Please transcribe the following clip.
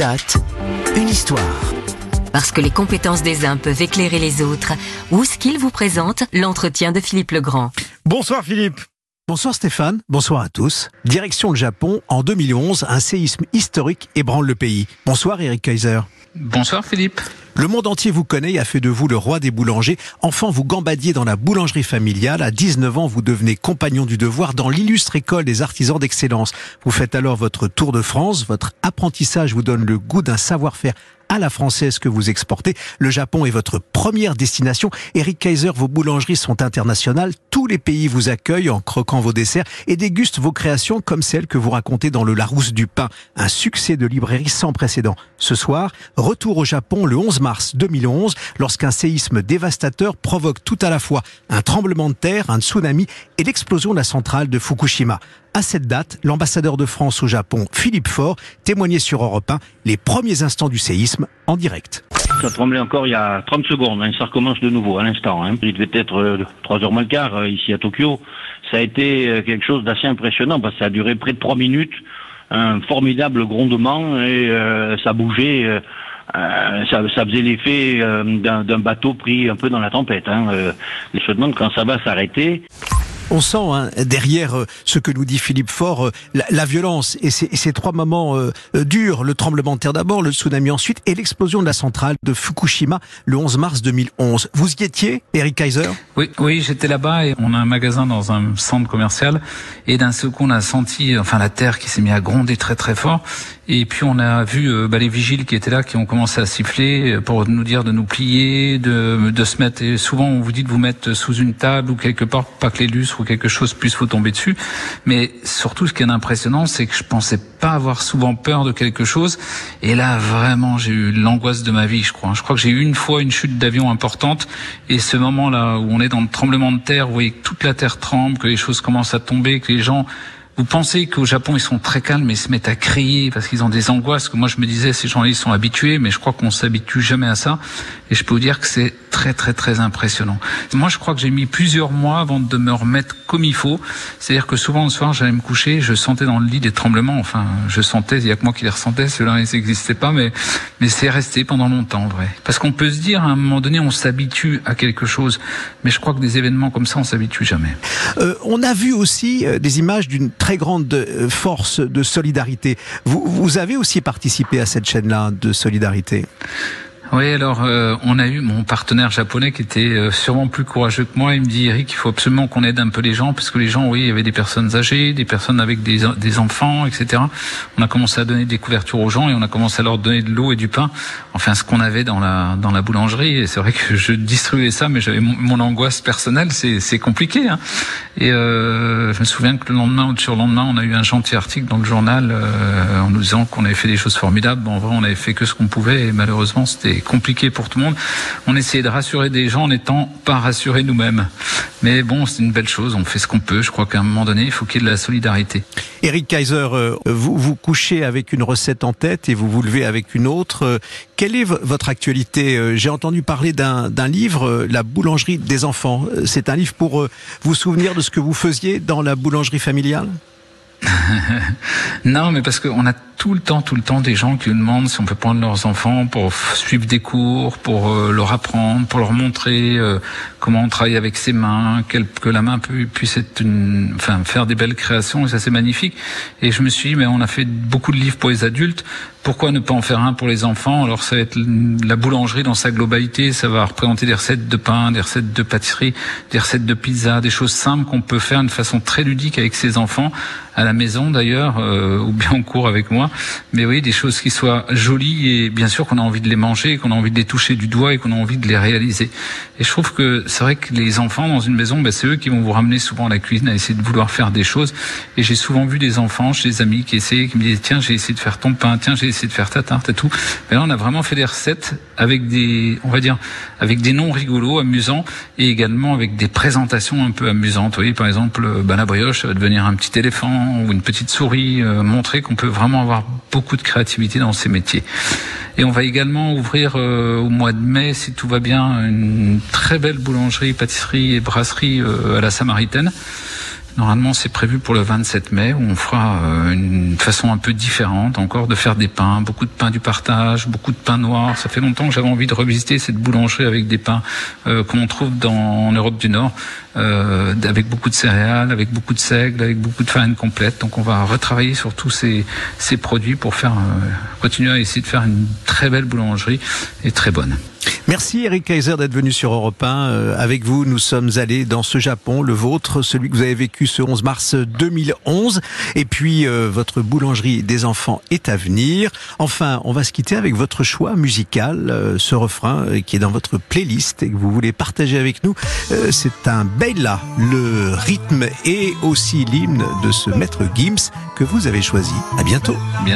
anecdote, une histoire. Parce que les compétences des uns peuvent éclairer les autres, qu'il vous présente l'entretien de Philippe Legrand. Bonsoir Philippe. Bonsoir Stéphane, bonsoir à tous. Direction le Japon, en 2011, un séisme historique ébranle le pays. Bonsoir Eric Kaiser. Bonsoir Philippe. Le monde entier vous connaît et a fait de vous le roi des boulangers. Enfant, vous gambadiez dans la boulangerie familiale. À 19 ans, vous devenez compagnon du devoir dans l'illustre école des artisans d'excellence. Vous faites alors votre tour de France. Votre apprentissage vous donne le goût d'un savoir-faire à la française que vous exportez. Le Japon est votre première destination. Eric Kaiser, vos boulangeries sont internationales. Tous les pays vous accueillent en croquant vos desserts et dégustent vos créations comme celles que vous racontez dans le Larousse du pain. Un succès de librairie sans précédent. Ce soir, retour au Japon le 11 mars 2011 lorsqu'un séisme dévastateur provoque tout à la fois un tremblement de terre, un tsunami et l'explosion de la centrale de Fukushima. À cette date, l'ambassadeur de France au Japon, Philippe Faure, témoignait sur Europe 1 les premiers instants du séisme en direct. Ça tremblait encore il y a 30 secondes, hein, ça recommence de nouveau à l'instant. Hein. Il devait être euh, 3 heures moins le quart euh, ici à Tokyo. Ça a été euh, quelque chose d'assez impressionnant parce que ça a duré près de 3 minutes, un formidable grondement et euh, ça bougeait. Euh, ça, ça, faisait l'effet d'un bateau pris un peu dans la tempête. Hein. je me demande quand ça va s'arrêter. On sent hein, derrière euh, ce que nous dit Philippe Faure euh, la, violence et ces, ces trois moments euh, durs, le tremblement de terre d'abord, le tsunami ensuite et l'explosion de la centrale de Fukushima le 11 mars 2011. Vous y étiez, Eric Kaiser? Oui, oui, j'étais là-bas et on a un magasin dans un centre commercial et d'un seul coup on a senti enfin la terre qui s'est mise à gronder très très fort et puis on a vu bah, les vigiles qui étaient là qui ont commencé à siffler pour nous dire de nous plier, de, de se mettre. Et souvent on vous dit de vous mettre sous une table ou quelque part pas que les lustres quelque chose puisse vous tomber dessus. Mais surtout, ce qui est impressionnant, c'est que je pensais pas avoir souvent peur de quelque chose. Et là, vraiment, j'ai eu l'angoisse de ma vie, je crois. Je crois que j'ai eu une fois une chute d'avion importante. Et ce moment-là où on est dans le tremblement de terre, vous voyez que toute la terre tremble, que les choses commencent à tomber, que les gens vous pensez qu'au Japon ils sont très calmes et se mettent à crier parce qu'ils ont des angoisses que moi je me disais ces gens-là ils sont habitués mais je crois qu'on s'habitue jamais à ça et je peux vous dire que c'est très très très impressionnant. Moi je crois que j'ai mis plusieurs mois avant de me remettre comme il faut. C'est-à-dire que souvent le soir j'allais me coucher, je sentais dans le lit des tremblements. Enfin je sentais, il y a que moi qui les ressentais, ceux-là ils n'existaient pas mais mais c'est resté pendant longtemps vrai. Parce qu'on peut se dire à un moment donné on s'habitue à quelque chose mais je crois que des événements comme ça on s'habitue jamais. Euh, on a vu aussi euh, des images d'une très grande euh, force de solidarité. Vous, vous avez aussi participé à cette chaîne-là de solidarité? Oui, alors euh, on a eu mon partenaire japonais qui était euh, sûrement plus courageux que moi. Il me dit Eric, il faut absolument qu'on aide un peu les gens parce que les gens, oui, il y avait des personnes âgées, des personnes avec des, des enfants, etc. On a commencé à donner des couvertures aux gens et on a commencé à leur donner de l'eau et du pain. Enfin, ce qu'on avait dans la dans la boulangerie. Et c'est vrai que je distribuais ça, mais j'avais mon, angoisse personnelle. C'est c'est compliqué. Hein. Et euh, je me souviens que le lendemain ou le surlendemain, on a eu un gentil article dans le journal euh, en nous disant qu'on avait fait des choses formidables. Bon, en vrai, on avait fait que ce qu'on pouvait et malheureusement, c'était compliqué pour tout le monde. On essayait de rassurer des gens en n'étant pas rassurés nous-mêmes. Mais bon, c'est une belle chose, on fait ce qu'on peut. Je crois qu'à un moment donné, il faut qu'il y ait de la solidarité. Eric Kaiser, euh, vous vous couchez avec une recette en tête et vous vous levez avec une autre. Euh, quelle est votre actualité? Euh, J'ai entendu parler d'un livre, La boulangerie des enfants. C'est un livre pour vous souvenir de ce que vous faisiez dans la boulangerie familiale? Non, mais parce qu'on a tout le temps, tout le temps des gens qui nous demandent si on peut prendre leurs enfants pour suivre des cours, pour euh, leur apprendre, pour leur montrer euh, comment on travaille avec ses mains, que la main puisse être une, enfin, faire des belles créations, et ça c'est magnifique. Et je me suis dit, mais on a fait beaucoup de livres pour les adultes, pourquoi ne pas en faire un pour les enfants? Alors ça va être la boulangerie dans sa globalité, ça va représenter des recettes de pain, des recettes de pâtisserie, des recettes de pizza, des choses simples qu'on peut faire de façon très ludique avec ses enfants, à la maison d'ailleurs, euh, ou bien en cours avec moi. Mais oui, des choses qui soient jolies et bien sûr qu'on a envie de les manger, qu'on a envie de les toucher du doigt et qu'on a envie de les réaliser. Et je trouve que c'est vrai que les enfants dans une maison, ben, c'est eux qui vont vous ramener souvent à la cuisine à essayer de vouloir faire des choses. Et j'ai souvent vu des enfants chez des amis qui essayaient, qui me disaient tiens j'ai essayé de faire ton pain, tiens j'ai essayé de faire ta tarte et tout. Mais là on a vraiment fait des recettes avec des, on va dire, avec des noms rigolos, amusants et également avec des présentations un peu amusantes. Vous voyez par exemple, ben, la brioche ça va devenir un petit éléphant ou une petite souris, euh, montrer qu'on peut vraiment avoir beaucoup de créativité dans ces métiers. Et on va également ouvrir euh, au mois de mai, si tout va bien, une très belle boulangerie, pâtisserie et brasserie euh, à la Samaritaine Normalement, c'est prévu pour le 27 mai où on fera euh, une façon un peu différente encore de faire des pains, beaucoup de pains du partage, beaucoup de pains noirs. Ça fait longtemps que j'avais envie de revisiter cette boulangerie avec des pains euh, qu'on trouve dans, en Europe du Nord, euh, avec beaucoup de céréales, avec beaucoup de seigle, avec beaucoup de farine complète. Donc on va retravailler sur tous ces, produits pour faire euh, continuer à essayer de faire une très belle boulangerie et très bonne. Merci Eric Kaiser d'être venu sur Europe 1. Euh, avec vous, nous sommes allés dans ce Japon, le vôtre, celui que vous avez vécu ce 11 mars 2011. Et puis, euh, votre boulangerie des enfants est à venir. Enfin, on va se quitter avec votre choix musical, euh, ce refrain euh, qui est dans votre playlist et que vous voulez partager avec nous. Euh, C'est un Bella, le rythme et aussi l'hymne de ce maître Gims que vous avez choisi. À bientôt. Bien